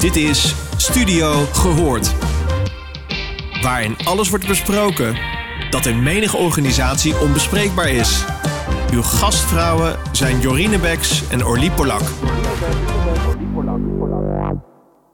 Dit is Studio Gehoord. Waarin alles wordt besproken dat in menige organisatie onbespreekbaar is. Uw gastvrouwen zijn Jorine Beks en Orlie Polak.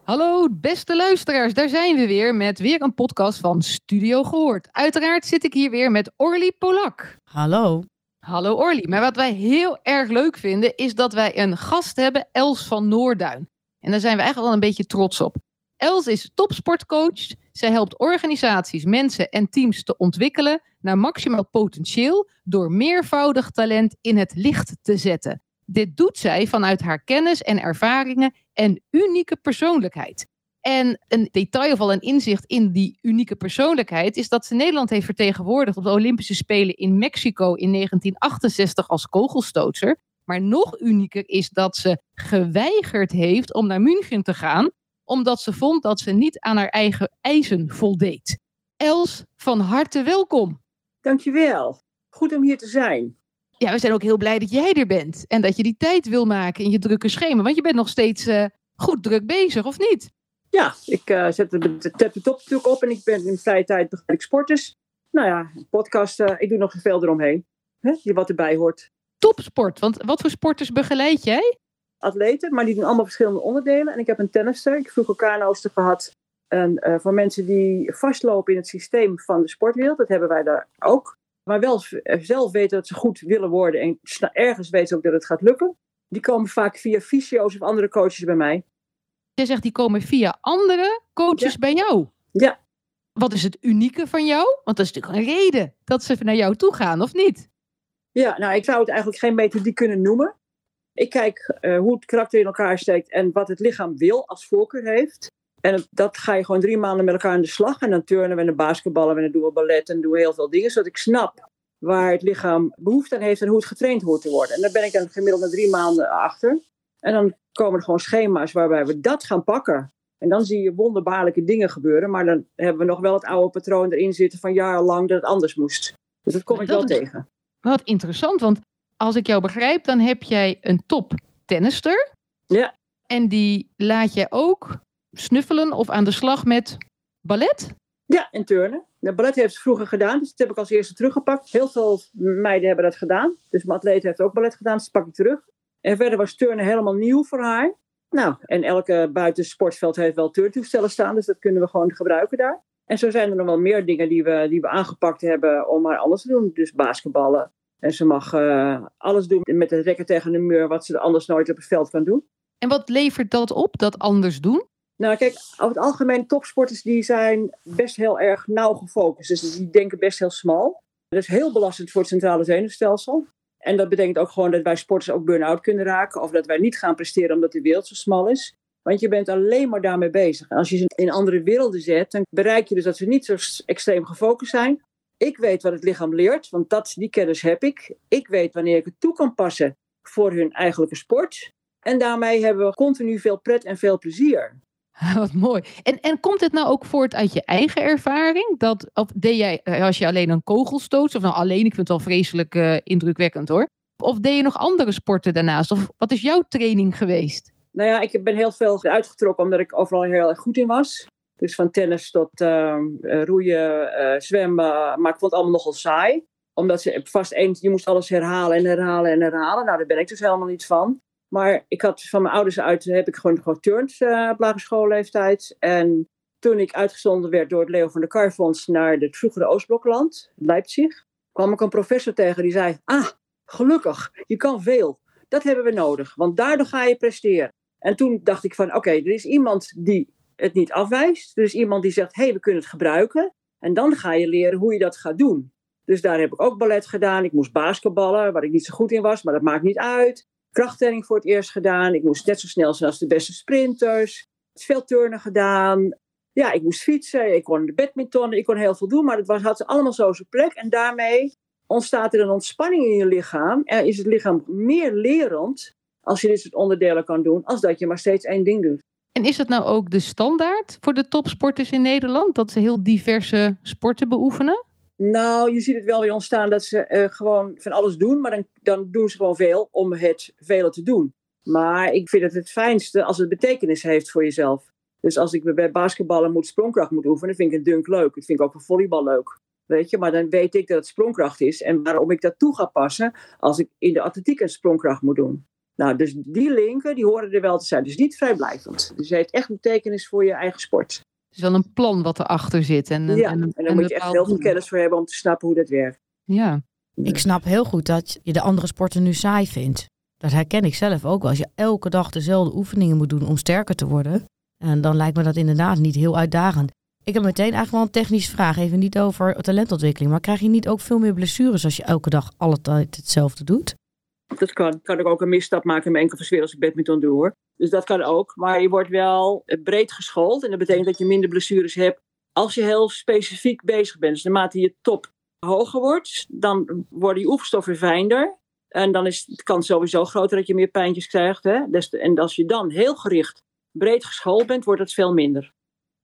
Hallo beste luisteraars, daar zijn we weer met weer een podcast van Studio Gehoord. Uiteraard zit ik hier weer met Orly Polak. Hallo. Hallo Orly, maar wat wij heel erg leuk vinden is dat wij een gast hebben, Els van Noorduin. En daar zijn we eigenlijk wel een beetje trots op. Els is topsportcoach. Zij helpt organisaties, mensen en teams te ontwikkelen naar maximaal potentieel door meervoudig talent in het licht te zetten. Dit doet zij vanuit haar kennis en ervaringen en unieke persoonlijkheid. En een detail of al een inzicht in die unieke persoonlijkheid is dat ze Nederland heeft vertegenwoordigd op de Olympische Spelen in Mexico in 1968 als kogelstootser. Maar nog unieker is dat ze geweigerd heeft om naar München te gaan, omdat ze vond dat ze niet aan haar eigen eisen voldeed. Els, van harte welkom. Dankjewel. Goed om hier te zijn. Ja, we zijn ook heel blij dat jij er bent en dat je die tijd wil maken in je drukke schema, want je bent nog steeds uh, goed druk bezig, of niet? Ja, ik uh, zet de, de, de top natuurlijk op en ik ben in vrije tijd begeleid sporters. Nou ja, podcast, uh, ik doe nog veel eromheen, hè, die wat erbij hoort. Topsport, want wat voor sporters begeleid jij? Atleten, maar die doen allemaal verschillende onderdelen. En ik heb een tennister, ik heb vroeger kanoster gehad. En uh, voor mensen die vastlopen in het systeem van de sportwereld, dat hebben wij daar ook. Maar wel zelf weten dat ze goed willen worden en ergens weten ze ook dat het gaat lukken. Die komen vaak via fysio's of andere coaches bij mij. Je zegt die komen via andere coaches Ja. bij jou. Ja, Wat is het unieke van jou? Want dat is natuurlijk een reden dat ze naar jou toe gaan, of niet? Ja, nou, ik zou het eigenlijk geen methodiek kunnen noemen. Ik kijk eh, hoe het karakter in elkaar steekt en wat het lichaam wil als voorkeur heeft. En dat ga je gewoon drie maanden met elkaar aan de slag. En dan turnen we en dan basketballen en dan doen we ballet en doen we heel veel dingen. Zodat ik snap waar het lichaam behoefte aan heeft en hoe het getraind hoort te worden. En daar ben ik dan gemiddeld na drie maanden achter. En dan komen er gewoon schema's waarbij we dat gaan pakken. En dan zie je wonderbaarlijke dingen gebeuren. Maar dan hebben we nog wel het oude patroon erin zitten van jarenlang dat het anders moest. Dus dat kom ik Dat wel is- tegen. Wat interessant, want als ik jou begrijp, dan heb jij een top tennister. Ja. En die laat jij ook snuffelen of aan de slag met ballet? Ja, en turnen. De ballet heeft ze vroeger gedaan, dus dat heb ik als eerste teruggepakt. Heel veel meiden hebben dat gedaan. Dus mijn atleet heeft ook ballet gedaan, dus dat pak ik terug. En verder was turnen helemaal nieuw voor haar. Nou, en elke buitensportveld heeft wel turntoestellen staan, dus dat kunnen we gewoon gebruiken daar. En zo zijn er nog wel meer dingen die we, die we aangepakt hebben om haar alles te doen. Dus basketballen. En ze mag eh, alles doen met het rekken tegen de muur, wat ze anders nooit op het veld kan doen. En wat levert dat op, dat anders doen? Nou, kijk, over het algemeen topsporters die zijn best heel erg nauw gefocust. Dus die denken best heel smal. Dat is heel belastend voor het centrale zenuwstelsel. En dat betekent ook gewoon dat wij sporters ook burn-out kunnen raken. Of dat wij niet gaan presteren omdat de wereld zo smal is. Want je bent alleen maar daarmee bezig. En als je ze in andere werelden zet, dan bereik je dus dat ze niet zo extreem gefocust zijn. Ik weet wat het lichaam leert, want dat, die kennis heb ik. Ik weet wanneer ik het toe kan passen voor hun eigenlijke sport. En daarmee hebben we continu veel pret en veel plezier. Wat mooi. En, en komt het nou ook voort uit je eigen ervaring? Dat, of deed jij, eh, als je alleen een kogelstoot, of nou alleen, ik vind het wel vreselijk eh, indrukwekkend hoor. Of deed je nog andere sporten daarnaast? Of wat is jouw training geweest? Nou ja, ik ben heel veel uitgetrokken omdat ik overal heel erg goed in was. Dus van tennis tot ehm, eh, roeien, eh, zwemmen. Maar ik vond het allemaal nogal saai. Omdat ze vast eens, je moest alles herhalen en herhalen en herhalen. Nou, daar ben ik dus helemaal niet van. Maar ik had van mijn ouders uit, heb ik gewoon geturnd eh op lagere schoolleeftijd. En toen ik uitgezonden werd door het Leo van der Karfonds naar het vroegere Oostblokland, Leipzig, kwam ik een professor tegen die zei: Ah, gelukkig, je kan veel. Dat hebben we nodig, want daardoor ga je presteren. En toen dacht ik van, oké, er is iemand die het niet afwijst. Er is iemand die zegt, hé, hey, we kunnen het gebruiken. En dan ga je leren hoe je dat gaat doen. Dus daar heb ik ook ballet gedaan. Ik moest basketballen, waar ik niet zo goed in was, maar dat maakt niet uit. Krachttraining voor het eerst gedaan. Ik moest net zo snel zijn als de beste sprinters. Veel turnen gedaan. Ja, ik moest fietsen. Ik kon de badminton. Ik kon heel veel doen, maar het was, had allemaal zo zijn plek. En daarmee ontstaat er een ontspanning in je lichaam. En is het lichaam meer lerend als je dit soort onderdelen kan doen, als dat je maar steeds één ding doet. En is dat nou ook de standaard voor de topsporters in Nederland? Dat ze heel diverse sporten beoefenen? Nou, je ziet het wel weer ontstaan dat ze eh, gewoon van alles doen, maar dan, dan doen ze gewoon veel om het vele te doen. Maar ik vind het het fijnste als het betekenis heeft voor jezelf. Dus als ik bij basketballen moet sprongkracht moet oefenen, vind ik een dunk leuk. Dat vind ik ook voor volleybal leuk. Weet je, maar dan weet ik dat het sprongkracht is. En waarom ik dat toe ga passen als ik in de atletiek een sprongkracht moet doen. Nou, dus die linken, die horen er wel te zijn. Dus niet vrijblijvend. Dus het heeft echt betekenis voor je eigen sport. Het is wel een plan wat erachter zit. En, ja, en, en daar moet je echt heel veel kennis voor hebben om te snappen hoe dat werkt. Ja. Ik snap heel goed dat je de andere sporten nu saai vindt. Dat herken ik zelf ook wel. Als je elke dag dezelfde oefeningen moet doen om sterker te worden, en dan lijkt me dat inderdaad niet heel uitdagend. Ik heb meteen eigenlijk wel een technische vraag, even niet over talentontwikkeling, maar krijg je niet ook veel meer blessures als je elke dag alle tijd hetzelfde doet? Dat kan. Kan ik ook een misstap maken in mijn enkelversweer als ik badminton doe hoor. Dus dat kan ook. Maar je wordt wel breed geschoold en dat betekent dat je minder blessures hebt als je heel specifiek bezig bent. Dus naarmate je top hoger wordt, dan worden je oefenstoffen fijner. En dan is de kans sowieso groter dat je meer pijntjes krijgt. Hè? En als je dan heel gericht breed geschoold bent, wordt het veel minder.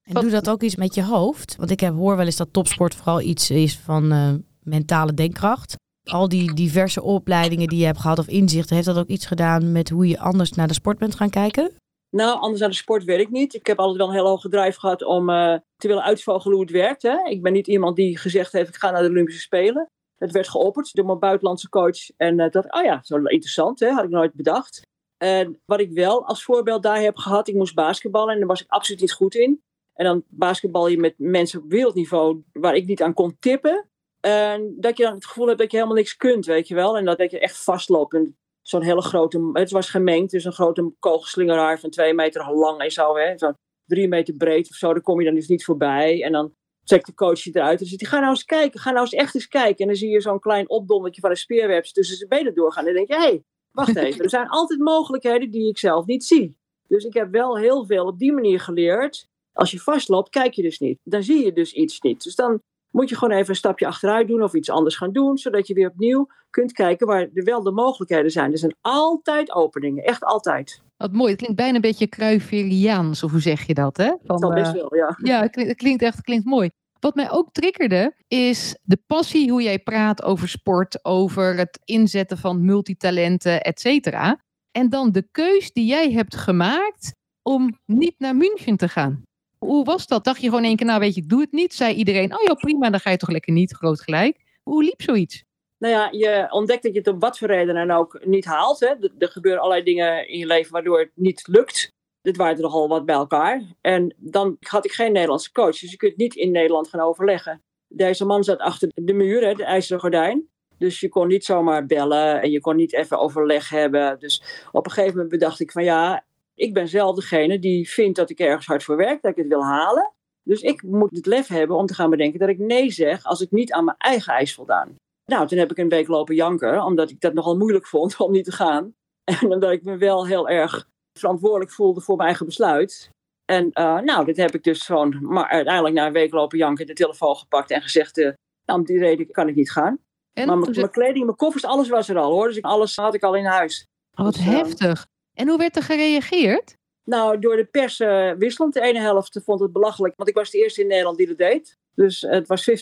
En doe dat ook iets met je hoofd? Want ik heb, hoor wel eens dat topsport vooral iets is van uh, mentale denkkracht. Al die diverse opleidingen die je hebt gehad of inzichten, heeft dat ook iets gedaan met hoe je anders naar de sport bent gaan kijken? Nou, anders naar de sport weet ik niet. Ik heb altijd wel een heel hoge drive gehad om uh, te willen uitvogelen hoe het werkt. Hè. Ik ben niet iemand die gezegd heeft, ik ga naar de Olympische Spelen. Het werd geopperd door mijn buitenlandse coach. En uh, dat, oh ja, zo interessant, hè, had ik nooit bedacht. En wat ik wel als voorbeeld daar heb gehad, ik moest basketballen en daar was ik absoluut niet goed in. En dan basketbal je met mensen op wereldniveau waar ik niet aan kon tippen. En dat je dan het gevoel hebt dat je helemaal niks kunt, weet je wel. En dat, je echt vastloopt. Zo'n hele grote, het was gemengd, dus een grote kogelslingeraar van twee meter lang en zo. Hè. Zo'n drie meter breed of zo, daar kom je dan dus niet voorbij. En dan trekt de coach je eruit en zegt hij, ga nou eens kijken, ga nou eens echt eens kijken. En dan zie je zo'n klein opdonnetje van een speerwebs tussen zijn benen doorgaan. En dan denk je, hé, hey, wacht even, er zijn altijd mogelijkheden die ik zelf niet zie. Dus ik heb wel heel veel op die manier geleerd. Als je vastloopt, kijk je dus niet. Dan zie je dus iets niet. Dus dan moet je gewoon even een stapje achteruit doen of iets anders gaan doen, zodat je weer opnieuw kunt kijken waar er wel de mogelijkheden zijn. Er zijn altijd openingen, echt altijd. Wat mooi, het klinkt bijna een beetje Cruyffiaans, of hoe zeg je dat? Hè? Van, dat best uh, wel, ja. Ja, het klinkt echt klinkt mooi. Wat mij ook triggerde, is de passie hoe jij praat over sport, over het inzetten van multitalenten, et cetera. En dan de keus die jij hebt gemaakt om niet naar München te gaan. Hoe was dat? Dacht je gewoon één keer, nou weet je, ik doe het niet. Zei iedereen, oh ja, prima, dan ga je toch lekker niet, groot gelijk. Hoe liep zoiets? Nou ja, je ontdekt dat je het om wat voor reden dan ook niet haalt. Hè. Er gebeuren allerlei dingen in je leven waardoor het niet lukt. Dit waren er nogal wat bij elkaar. En dan had ik geen Nederlandse coach, dus je kunt niet in Nederland gaan overleggen. Deze man zat achter de muur, hè, de ijzeren gordijn. Dus je kon niet zomaar bellen en je kon niet even overleg hebben. Dus op een gegeven moment bedacht ik van ja, ik ben zelf degene die vindt dat ik ergens hard voor werk, dat ik het wil halen. Dus ik moet het lef hebben om te gaan bedenken dat ik nee zeg als ik niet aan mijn eigen eis voldaan. Nou, toen heb ik een week lopen janken, omdat ik dat nogal moeilijk vond om niet te gaan. En omdat ik me wel heel erg verantwoordelijk voelde voor mijn eigen besluit. En uh, nou, dit heb ik dus gewoon, maar uiteindelijk na een week lopen janken, de telefoon gepakt en gezegd, uh, nou, om die reden kan ik niet gaan. En maar mijn kleding, mijn koffers, alles was er al hoor. Dus alles had ik al in huis. Oh, wat dus, heftig. En hoe werd er gereageerd? Nou, door de pers uh, wisselend. De ene helft vond het belachelijk, want ik was de eerste in Nederland die dat deed. Dus het was 50-50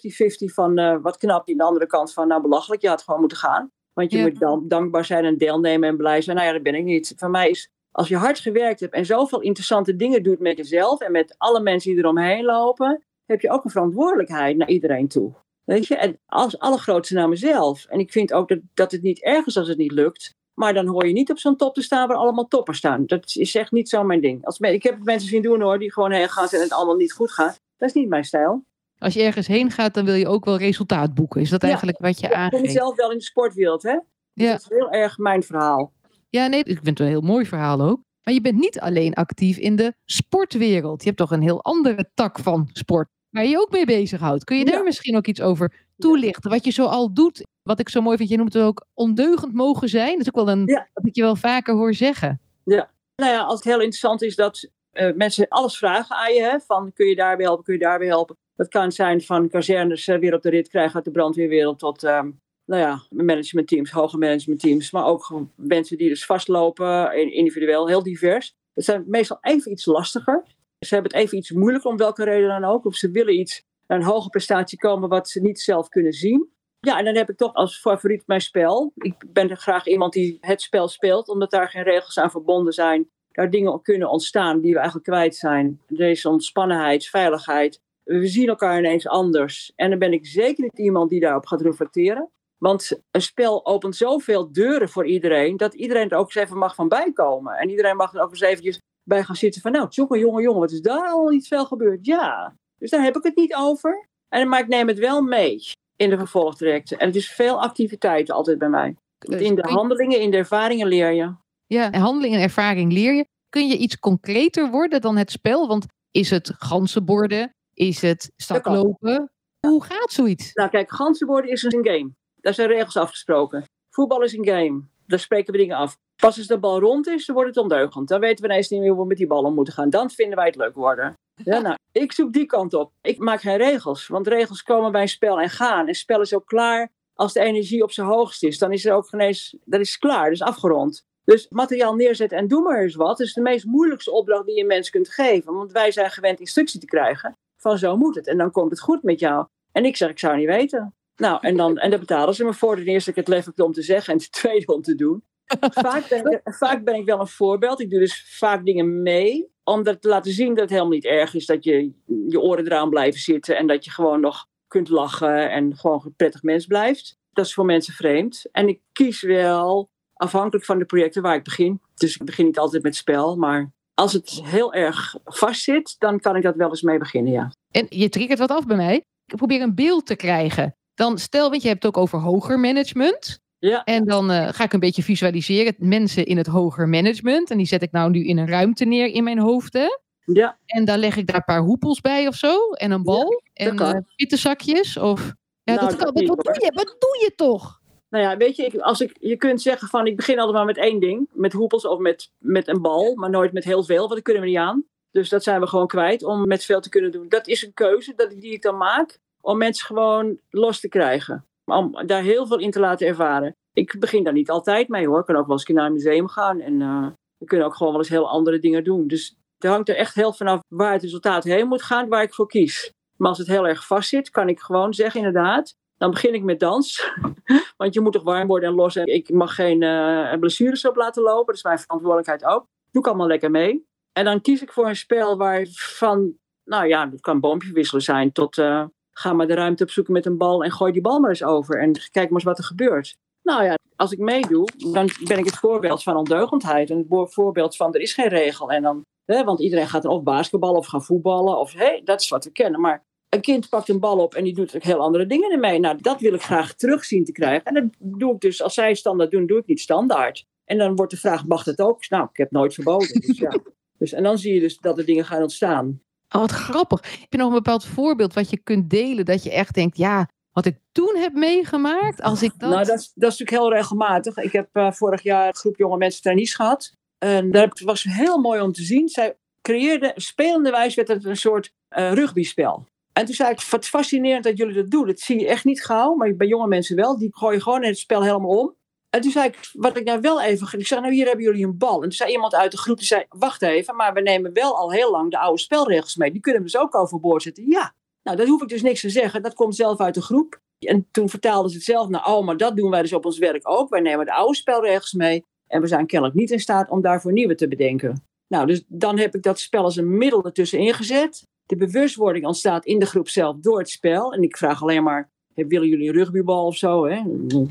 van uh, wat knap. En de andere kant van, nou belachelijk, je had gewoon moeten gaan. Want je ja. moet dan dankbaar zijn en deelnemen en blij zijn. Nou ja, dat ben ik niet. Voor mij is, als je hard gewerkt hebt en zoveel interessante dingen doet met jezelf en met alle mensen die eromheen lopen, heb je ook een verantwoordelijkheid naar iedereen toe. Weet je, en als allergrootste naar mezelf. En ik vind ook dat, dat het niet erg is als het niet lukt. Maar dan hoor je niet op zo'n top te staan waar allemaal toppers staan. Dat is echt niet zo mijn ding. Als, ik heb mensen zien doen hoor, die gewoon heen gaan en het allemaal niet goed gaat. Dat is niet mijn stijl. Als je ergens heen gaat, dan wil je ook wel resultaat boeken. Is dat eigenlijk wat je ja, aangeeft? Ik ben zelf wel in de sportwereld, hè? Dus ja. Dat is heel erg mijn verhaal. Ja, nee, ik vind het een heel mooi verhaal ook. Maar je bent niet alleen actief in de sportwereld. Je hebt toch een heel andere tak van sport waar je je ook mee bezighoudt. Kun je daar misschien ook iets over toelichten? Wat je zo al doet wat ik zo mooi vind, je noemt het ook ondeugend mogen zijn. Dat is ook wel een, ja. wat ik je wel vaker hoor zeggen. Ja, nou ja, als het heel interessant is dat uh, mensen alles vragen aan je. Hè, van kun je daarbij helpen, kun je daarbij helpen. Dat kan zijn van kazernes uh, weer op de rit krijgen uit de brandweerwereld tot um, nou ja, managementteams, hoge managementteams. Maar ook mensen die dus vastlopen, individueel, heel divers. Het zijn meestal even iets lastiger. Ze hebben het even iets moeilijker om welke reden dan ook. Of ze willen iets naar een hoge prestatie komen wat ze niet zelf kunnen zien. Ja, en dan heb ik toch als favoriet mijn spel. Ik ben graag iemand die het spel speelt, omdat daar geen regels aan verbonden zijn. daar dingen kunnen ontstaan die we eigenlijk kwijt zijn. Is ontspannenheid, veiligheid. We zien elkaar ineens anders. En dan ben ik zeker niet iemand die daarop gaat reflecteren. Want een spel opent zoveel deuren voor iedereen, dat iedereen er ook eens even mag van bijkomen. En iedereen mag er ook eens eventjes bij gaan zitten van, nou, jongen, jongen, jongen, wat is daar al niet veel gebeurd? Ja, dus daar heb ik het niet over. En, maar ik neem het wel mee in de vervolgtrajecten. En het is veel activiteiten altijd bij mij. Dus in de handelingen, in de ervaringen leer je. Ja, en handeling en ervaring leer je. Kun je iets concreter worden dan het spel? Want is het ganzenborden? Is het staklopen? Hoe gaat zoiets? Nou kijk, ganzenborden is een game. Daar zijn regels afgesproken. Voetbal is een game. Daar spreken we dingen af. Pas als de bal rond is, dan wordt het ondeugend. Dan weten we ineens niet meer hoe we met die bal om moeten gaan. Dan vinden wij het leuk worden. Ja, nou, ik zoek die kant op. Ik maak geen regels. Want regels komen bij een spel en gaan. En spel is ook klaar als de energie op zijn hoogst is. Dan is er ook ineens, dat is klaar, dat is afgerond. Dus materiaal neerzetten en doe maar eens wat. Is de meest moeilijkste opdracht die je een mens kunt geven. Want wij zijn gewend instructie te krijgen. Van zo moet het. En dan komt het goed met jou. En ik zeg, ik zou niet weten. Nou, en, dan, en daar betalen ze me voor. Ten eerste, ik het lef om te zeggen. En ten tweede, om te doen. Vaak ben, ik, vaak ben ik wel een voorbeeld. Ik doe dus vaak dingen mee. Om dat te laten zien dat het helemaal niet erg is. Dat je je oren eraan blijven zitten. En dat je gewoon nog kunt lachen. En gewoon een prettig mens blijft. Dat is voor mensen vreemd. En ik kies wel afhankelijk van de projecten waar ik begin. Dus ik begin niet altijd met spel. Maar als het heel erg vast zit, dan kan ik dat wel eens mee beginnen, ja. En je triggert wat af bij mij. Ik probeer een beeld te krijgen. Dan stel, je, je hebt het ook over hoger management. Ja. En dan eh, ga ik een beetje visualiseren. Mensen in het hoger management. En die zet ik nou nu in een ruimte neer in mijn hoofd. Hè? Ja, En daar leg ik daar een paar hoepels bij of zo. En een bal. en kan. eh pittenzakjes. Of... Ja, Nou, dat kan. dat Wat, doe je? Wat doe je toch? nou ja, weet je, ik, als ik, je kunt zeggen van ik begin altijd maar met één ding. Met hoepels of met, met een bal, maar nooit met heel veel, want dat kunnen we niet aan. Dus dat zijn we gewoon kwijt om met veel te kunnen doen. Dat is een keuze dat, die ik dan maak om mensen gewoon los te krijgen. Om daar heel veel in te laten ervaren. Ik begin daar niet altijd mee hoor. Ik kan ook wel eens naar een museum gaan. En eh, we kunnen ook gewoon wel eens heel andere dingen doen. Dus het hangt er echt heel vanaf waar het resultaat heen moet gaan, waar ik voor kies. Maar als het heel erg vast zit, kan ik gewoon zeggen inderdaad. Dan begin ik met dans. Want je moet toch warm worden en los. En ik mag geen eh, blessures op laten lopen. Dat is mijn verantwoordelijkheid ook. Doe ik allemaal lekker mee. En dan kies ik voor een spel waarvan, nou ja, het kan boompje wisselen zijn. Tot eh, ga maar de ruimte opzoeken met een bal en gooi die bal maar eens over. En kijk maar eens wat er gebeurt. Nou ja, als ik meedoe, dan ben ik het voorbeeld van ondeugendheid. En het voorbeeld van er is geen regel. En dan, hè, want iedereen gaat dan of basketballen of gaan voetballen. Of hé, dat is wat we kennen. Maar een kind pakt een bal op en die doet ook heel andere dingen ermee. Nou, dat wil ik graag terug zien te krijgen. En dat doe ik dus, als zij standaard doen, doe ik niet standaard. En dan wordt de vraag, mag dat ook? Nou, ik heb nooit verboden. Dus ja. Dus, en dan zie je dus dat er dingen gaan ontstaan. Oh, wat grappig. Heb je nog een bepaald voorbeeld wat je kunt delen? Dat je echt denkt, ja, wat ik toen heb meegemaakt. Als ik dat... Nou, dat, is- dat is natuurlijk heel regelmatig. Ik heb eh, vorig jaar een groep jonge mensen trainees gehad. En dat was heel mooi om te zien. Zij creëerden, spelende wijze werd het een soort eh, rugbyspel. En toen zei ik, wat fascinerend dat jullie dat doen. Dat zie je echt niet gauw, maar bij jonge mensen wel. Die gooien gewoon het spel helemaal om. En toen zei ik, wat ik nou wel even... Ik zei, nou hier hebben jullie een bal. En toen zei iemand uit de groep, die zei, wacht even, maar we nemen wel al heel lang de oude spelregels mee. Die kunnen we dus ook overboord zetten. Ja, nou dat hoef ik dus niks te zeggen. Dat komt zelf uit de groep. En toen vertaalden ze het zelf naar, oh, maar dat doen wij dus op ons werk ook. Wij nemen de oude spelregels mee. En we zijn kennelijk niet in staat om daarvoor nieuwe te bedenken. Nou, dus dan heb ik dat spel als een middel ertussen ingezet. De bewustwording ontstaat in de groep zelf door het spel. En ik vraag alleen maar, "Hey, willen jullie een rugbybal of zo? Hè?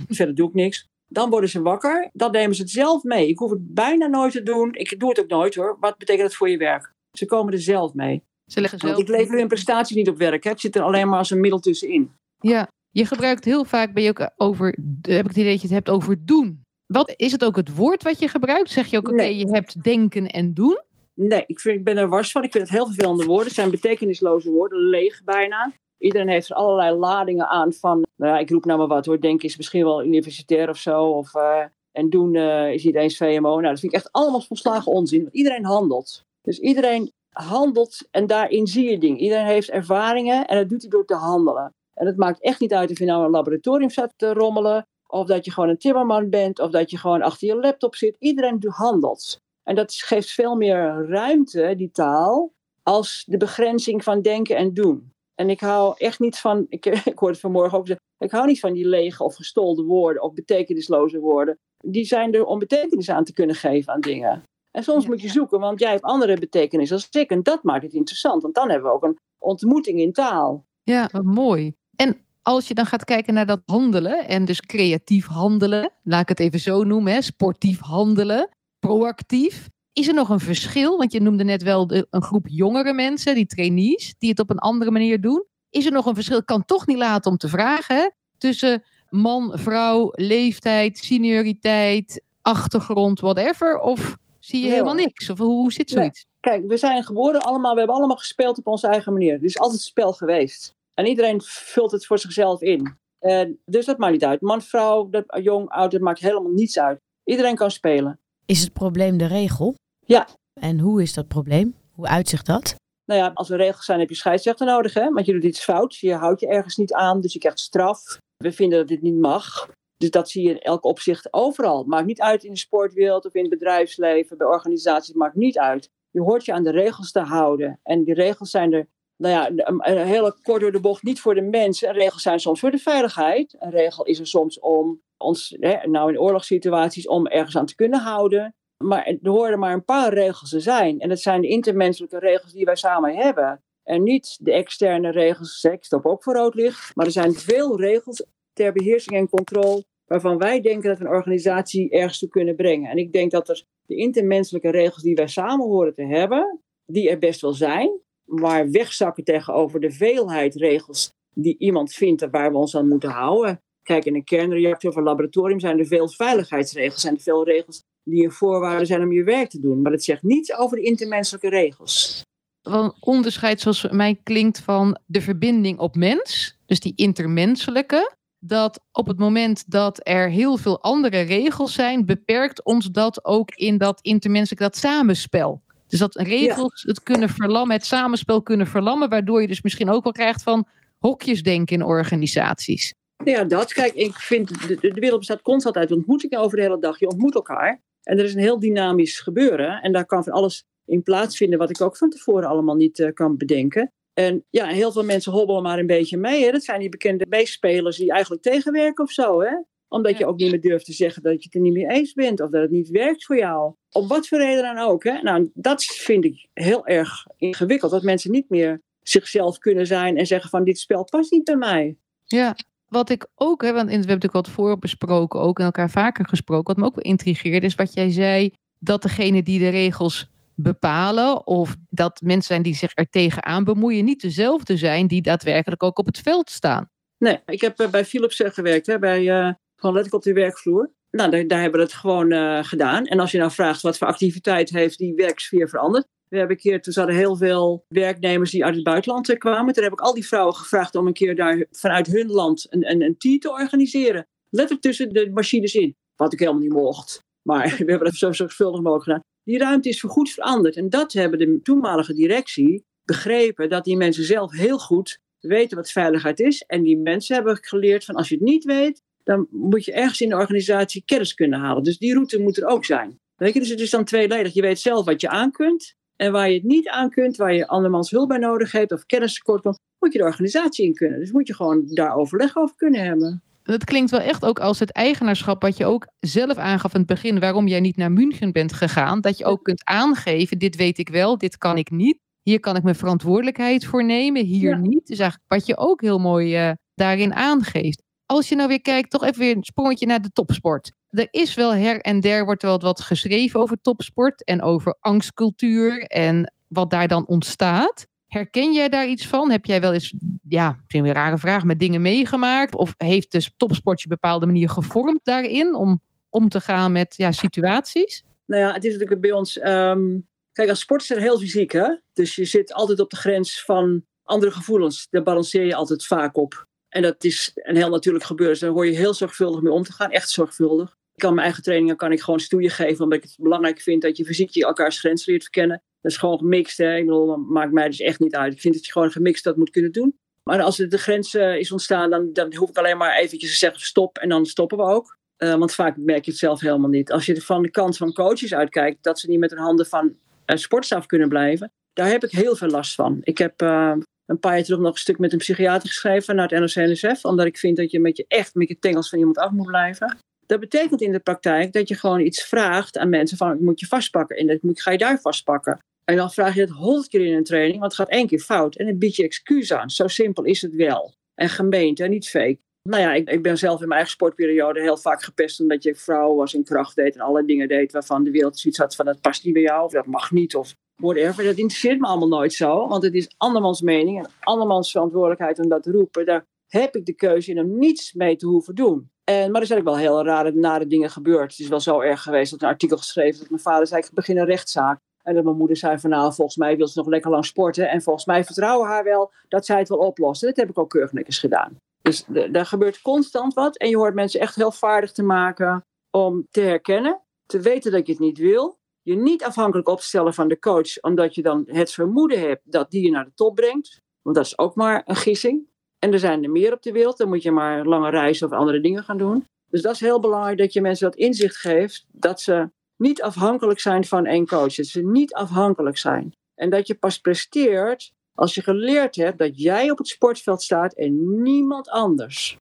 Verder doe ik niks. Dan worden ze wakker. Dan nemen ze het zelf mee. Ik hoef het bijna nooit te doen. Ik doe het ook nooit hoor. Wat betekent dat voor je werk? Ze komen er zelf mee. Ze leggen zelf... Want ik lever hun prestaties niet op werk. Hè. Het zit er alleen maar als een middel tussenin. Ja, je gebruikt heel vaak, ben je ook over, heb ik het idee dat je het hebt over doen. Wat, is het ook het woord wat je gebruikt? Zeg je ook, oké, Nee. je hebt denken en doen? Nee, ik, vind, ik ben er wars van. Ik vind het heel vervelende woorden. Het zijn betekenisloze woorden, leeg bijna. Iedereen heeft er allerlei ladingen aan van, nou ja, ik roep nou maar wat hoor. Denken is misschien wel universitair of zo. Of, eh, en doen eh, is niet eens VMO. Nou, dat vind ik echt allemaal volslagen onzin. Want iedereen handelt. Dus iedereen handelt en daarin zie je dingen. Iedereen heeft ervaringen en dat doet hij door te handelen. En het maakt echt niet uit of je nou een laboratorium zat te rommelen. Of dat je gewoon een timmerman bent. Of dat je gewoon achter je laptop zit. Iedereen handelt. En dat geeft veel meer ruimte, die taal, als de begrenzing van denken en doen. En ik hou echt niet van, ik, ik hoorde het vanmorgen ook zeggen, ik hou niet van die lege of gestolde woorden of betekenisloze woorden. Die zijn er om betekenis aan te kunnen geven aan dingen. En soms Ja, moet je ja. zoeken, want jij hebt andere betekenis als ik. En dat maakt het interessant, want dan hebben we ook een ontmoeting in taal. Ja, mooi. En als je dan gaat kijken naar dat handelen, en dus creatief handelen, laat ik het even zo noemen, hè, sportief handelen, proactief. Is er nog een verschil? Want je noemde net wel de, een groep jongere mensen, die trainees, die het op een andere manier doen. Is er nog een verschil? Ik kan toch niet laten om te vragen, hè, tussen man, vrouw, leeftijd, senioriteit, achtergrond, whatever? Of zie je Nee, helemaal niks? Of hoe, zit Nee. zoiets? Kijk, we zijn geboren allemaal, we hebben allemaal gespeeld op onze eigen manier. Het is altijd spel geweest. En iedereen vult het voor zichzelf in. En dus dat maakt niet uit. Man, vrouw, dat, jong, oud, dat maakt helemaal niets uit. Iedereen kan spelen. Is het probleem de regel? Ja. En hoe is dat probleem? Hoe uitzicht dat? Nou ja, als er regels zijn, heb je scheidsrechter nodig, hè? Want je doet iets fouts, je houdt je ergens niet aan, dus je krijgt straf. We vinden dat dit niet mag. Dus dat zie je in elk opzicht overal. Maakt niet uit in de sportwereld of in het bedrijfsleven, bij organisaties, maakt niet uit. Je hoort je aan de regels te houden. En die regels zijn er, nou ja, een, een hele kort door de bocht, niet voor de mensen. Regels zijn soms voor de veiligheid. Een regel is er soms om ons, hè, nou in oorlogssituaties, om ergens aan te kunnen houden. Maar er horen maar een paar regels te zijn. En dat zijn de intermenselijke regels die wij samen hebben. En niet de externe regels. Ik stop ook voor rood licht. Maar er zijn veel regels ter beheersing en controle. waarvan wij denken dat we een organisatie ergens toe kunnen brengen. En ik denk dat er de intermenselijke regels die wij samen horen te hebben. die er best wel zijn. maar wegzakken tegenover de veelheid regels. die iemand vindt waar we ons aan moeten houden. Kijk, in een kernreactor of een laboratorium zijn er veel veiligheidsregels. zijn er veel regels die een voorwaarde zijn om je werk te doen. Maar het zegt niets over de intermenselijke regels. een onderscheid zoals mij klinkt van de verbinding op mens, dus die intermenselijke, dat op het moment dat er heel veel andere regels zijn, beperkt ons dat ook in dat intermenselijke, dat samenspel. Dus dat regels het kunnen verlammen, het samenspel kunnen verlammen, waardoor je dus misschien ook wel krijgt van hokjesdenken in organisaties. Ja, dat. Kijk, ik vind de, de wereld bestaat constant uit ontmoetingen over de hele dag. Je ontmoet elkaar. En er is een heel dynamisch gebeuren. En daar kan van alles in plaatsvinden wat ik ook van tevoren allemaal niet uh, kan bedenken. En ja, heel veel mensen hobbelen maar een beetje mee. Hè. Dat zijn die bekende meespelers die eigenlijk tegenwerken of zo. Hè? Omdat je ook niet meer durft te zeggen dat je het er niet mee eens bent. Of dat het niet werkt voor jou. Op wat voor reden dan ook. Hè? Nou, dat vind ik heel erg ingewikkeld. Dat mensen niet meer zichzelf kunnen zijn en zeggen van dit spel past niet bij mij. Ja, wat ik ook, hè, want we hebben natuurlijk wat voor besproken, ook en elkaar vaker gesproken. Wat me ook wel intrigeerde, is wat jij zei, dat degene die de regels bepalen, of dat mensen zijn die zich er tegenaan bemoeien, niet dezelfde zijn die daadwerkelijk ook op het veld staan. Nee, ik heb uh, bij Philips uh, gewerkt, hè, bij, uh, gewoon letterlijk op de werkvloer. Nou, daar, hebben we het gewoon gedaan. En als je nou vraagt wat voor activiteit heeft die werksfeer veranderd. We hebben een keer, toen zaten heel veel werknemers die uit het buitenland kwamen. Toen heb ik al die vrouwen gevraagd om een keer daar vanuit hun land een, een, een tea te organiseren. Letterlijk tussen de machines in. Wat ik helemaal niet mocht. Maar we hebben dat zo zorgvuldig mogelijk gedaan. Die ruimte is voorgoed veranderd. En dat hebben de toenmalige directie begrepen. Dat die mensen zelf heel goed weten wat veiligheid is. En die mensen hebben geleerd van als je het niet weet. Dan moet je ergens in de organisatie kennis kunnen halen. Dus die route moet er ook zijn. Weet je, dus het is dan tweeledig. Je weet zelf wat je aan kunt. En waar je het niet aan kunt, waar je andermans hulp bij nodig hebt of kennis tekort komt, moet je de organisatie in kunnen. Dus moet je gewoon daar overleg over kunnen hebben. Dat klinkt wel echt ook als het eigenaarschap wat je ook zelf aangaf in het begin, waarom jij niet naar München bent gegaan. Dat je ook kunt aangeven, dit weet ik wel, dit kan ik niet. Hier kan ik mijn verantwoordelijkheid voor nemen, hier Ja. niet. Dus eigenlijk wat je ook heel mooi uh, daarin aangeeft. Als je nou weer kijkt, toch even weer een sprongetje naar de topsport. Er is wel her en der wordt wel wat geschreven over topsport en over angstcultuur en wat daar dan ontstaat. Herken jij daar iets van? Heb jij wel eens, ja, misschien weer een rare vraag, met dingen meegemaakt? Of heeft de topsport je bepaalde manier gevormd daarin om om te gaan met ja, situaties? Nou ja, het is natuurlijk bij ons. Um, kijk, als sport is er heel fysiek, hè? Dus je zit altijd op de grens van andere gevoelens. Daar balanceer je altijd vaak op. En dat is een heel natuurlijk gebeuren. Dus daar hoor je heel zorgvuldig mee om te gaan. Echt zorgvuldig. Ik kan mijn eigen trainingen kan ik gewoon stoeien geven. Omdat ik het belangrijk vind dat je fysiek je elkaars grens leert verkennen. Dat is gewoon gemixt. Hè? Ik bedoel, dat maakt mij dus echt niet uit. Ik vind dat je gewoon gemixt dat moet kunnen doen. Maar als er de grens uh, is ontstaan, dan, dan hoef ik alleen maar eventjes te zeggen stop. En dan stoppen we ook. Uh, want vaak merk je het zelf helemaal niet. Als je van de kant van coaches uitkijkt, dat ze niet met hun handen van uh, sportstaf kunnen blijven. Daar heb ik heel veel last van. Ik heb een paar jaar terug nog een stuk met een psychiater geschreven naar het NOC-NSF. Omdat ik vind dat je met je echt met je tengels van iemand af moet blijven. Dat betekent in de praktijk dat je gewoon iets vraagt aan mensen van moet je vastpakken en dat moet, ga je daar vastpakken. En dan vraag je het honderd keer in een training, want het gaat één keer fout. En dan bied je excuus aan. Zo simpel is het wel. En gemeente, en niet fake. Nou ja, ik, ik, ben zelf in mijn eigen sportperiode heel vaak gepest omdat je vrouw was en kracht deed en alle dingen deed waarvan de wereld zoiets had van dat past niet bij jou of dat mag niet of whatever. Dat interesseert me allemaal nooit zo, want het is andermans mening en andermans verantwoordelijkheid om dat te roepen. Daar heb ik de keuze in om niets mee te hoeven doen. En, maar er zijn ook wel heel rare, nare dingen gebeurd. Het is wel zo erg geweest dat een artikel geschreven dat mijn vader zei: ik begin een rechtszaak. En dat mijn moeder zei van nou, volgens mij wil ze nog lekker lang sporten. En volgens mij vertrouwen haar wel dat zij het wel oplost. dat heb ik ook keurig netjes gedaan. Dus daar gebeurt constant wat. En je hoort mensen echt heel vaardig te maken om te herkennen. Te weten dat je het niet wil. Je niet afhankelijk opstellen van de coach. Omdat je dan het vermoeden hebt dat die je naar de top brengt. Want dat is ook maar een gissing. En er zijn er meer op de wereld. Dan moet je maar lange reizen of andere dingen gaan doen. Dus dat is heel belangrijk dat je mensen dat inzicht geeft. Dat ze niet afhankelijk zijn van één coach. Dat ze niet afhankelijk zijn. En dat je pas presteert als je geleerd hebt dat jij op het sportveld staat en niemand anders.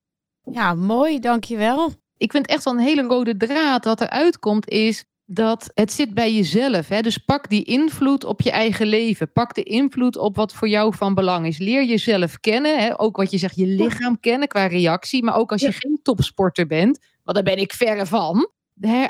Ja, mooi, dankjewel. Ik vind echt wel een hele rode draad wat eruit komt is dat het zit bij jezelf. Hè? Dus pak die invloed op je eigen leven. Pak de invloed op wat voor jou van belang is. Leer jezelf kennen. Hè? Ook wat je zegt, je lichaam kennen qua reactie. Maar ook als je geen topsporter bent, want daar ben ik verre van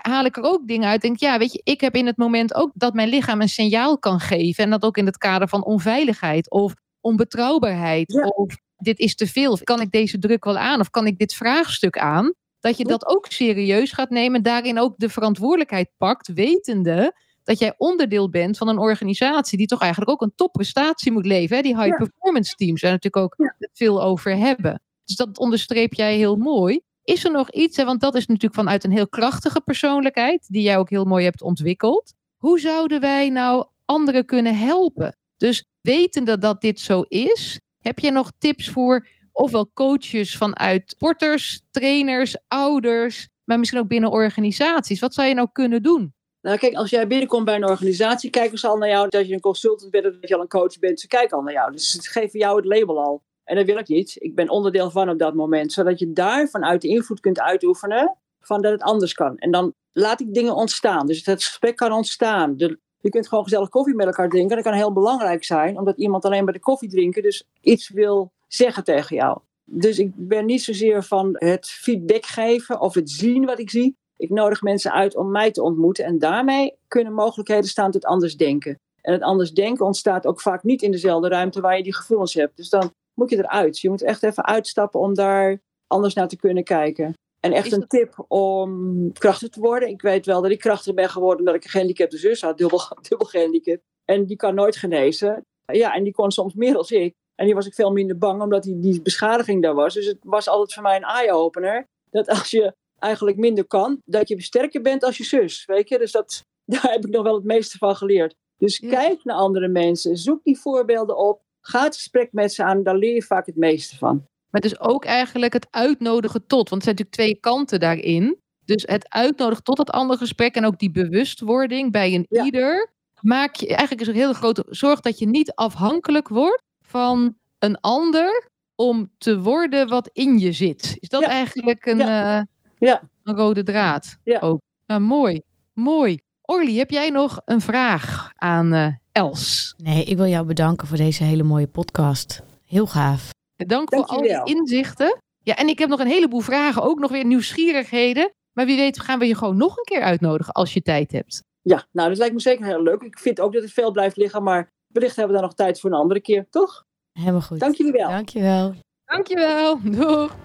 haal ik er ook dingen uit. Denk, ja, weet je, ik heb in het moment ook dat mijn lichaam een signaal kan geven. En dat ook in het kader van onveiligheid of onbetrouwbaarheid. Of dit is te veel. Kan ik deze druk wel aan? Of kan ik dit vraagstuk aan? Dat je dat ook serieus gaat nemen. Daarin ook de verantwoordelijkheid pakt, wetende dat jij onderdeel bent van een organisatie die toch eigenlijk ook een topprestatie moet leveren. Die high performance teams, waar natuurlijk ook veel over hebben. Dus dat onderstreep jij heel mooi. Is er nog iets, hè, want dat is natuurlijk vanuit een heel krachtige persoonlijkheid, die jij ook heel mooi hebt ontwikkeld. Hoe zouden wij nou anderen kunnen helpen? Dus wetende dat dit zo is, heb je nog tips voor ofwel coaches vanuit sporters, trainers, ouders, maar misschien ook binnen organisaties? Wat zou je nou kunnen doen? Nou, kijk, als jij binnenkomt bij een organisatie, kijken ze al naar jou dat je een consultant bent of dat je al een coach bent. Ze kijken al naar jou. Dus ze geven jou het label al. En dat wil ik niet. Ik ben onderdeel van op dat moment. Zodat je daar vanuit de invloed kunt uitoefenen van dat het anders kan. En dan laat ik dingen ontstaan. Dus het gesprek kan ontstaan. je kunt gewoon gezellig koffie met elkaar drinken. Dat kan heel belangrijk zijn, omdat iemand alleen bij de koffie drinken dus iets wil zeggen tegen jou. Dus ik ben niet zozeer van het feedback geven of het zien wat ik zie. Ik nodig mensen uit om mij te ontmoeten. En daarmee kunnen mogelijkheden staan tot anders denken. En het anders denken ontstaat ook vaak niet in dezelfde ruimte waar je die gevoelens hebt. Dus dan moet je eruit. Je moet echt even uitstappen om daar anders naar te kunnen kijken. En echt een tip om krachtig te worden. Ik weet wel dat ik krachtig ben geworden omdat ik een gehandicapte zus had, dubbel, dubbel gehandicap. En die kan nooit genezen. Ja, en die kon soms meer dan ik. En die was ik veel minder bang omdat die, die beschadiging daar was. Dus het was altijd voor mij een eye-opener. Dat als je eigenlijk minder kan, dat je sterker bent als je zus. Weet je? Dus dat, daar heb ik nog wel het meeste van geleerd. Dus kijk naar andere mensen. Zoek die voorbeelden op. Ga het gesprek met ze aan, daar leer je vaak het meeste van. Maar dus ook eigenlijk het uitnodigen tot, want er zijn natuurlijk twee kanten daarin. Dus het uitnodigen tot het andere gesprek en ook die bewustwording bij een ieder. Maak je, eigenlijk is een hele grote zorg dat je niet afhankelijk wordt van een ander om te worden wat in je zit. Is dat eigenlijk een, ja. Uh, een rode draad? Ja. Ook. Nou, mooi, mooi. Orly, heb jij nog een vraag aan uh, Els? Nee, ik wil jou bedanken voor deze hele mooie podcast. Heel gaaf. Dank voor al die inzichten. Ja, en ik heb nog een heleboel vragen, ook nog weer nieuwsgierigheden. Maar wie weet gaan we je gewoon nog een keer uitnodigen als je tijd hebt. Ja, nou dat lijkt me zeker heel leuk. Ik vind ook dat het veel blijft liggen, maar wellicht hebben we daar nog tijd voor een andere keer, toch? Helemaal goed. Dank jullie wel. Dank je wel. Dank je wel. Doeg.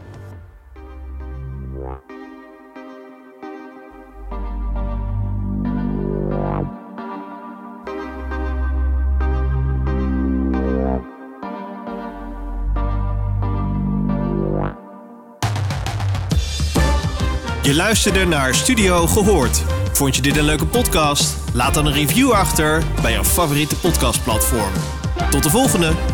Je luisterde naar Studio Gehoord. Vond je dit een leuke podcast? Laat dan een review achter bij jouw favoriete podcastplatform. Tot de volgende!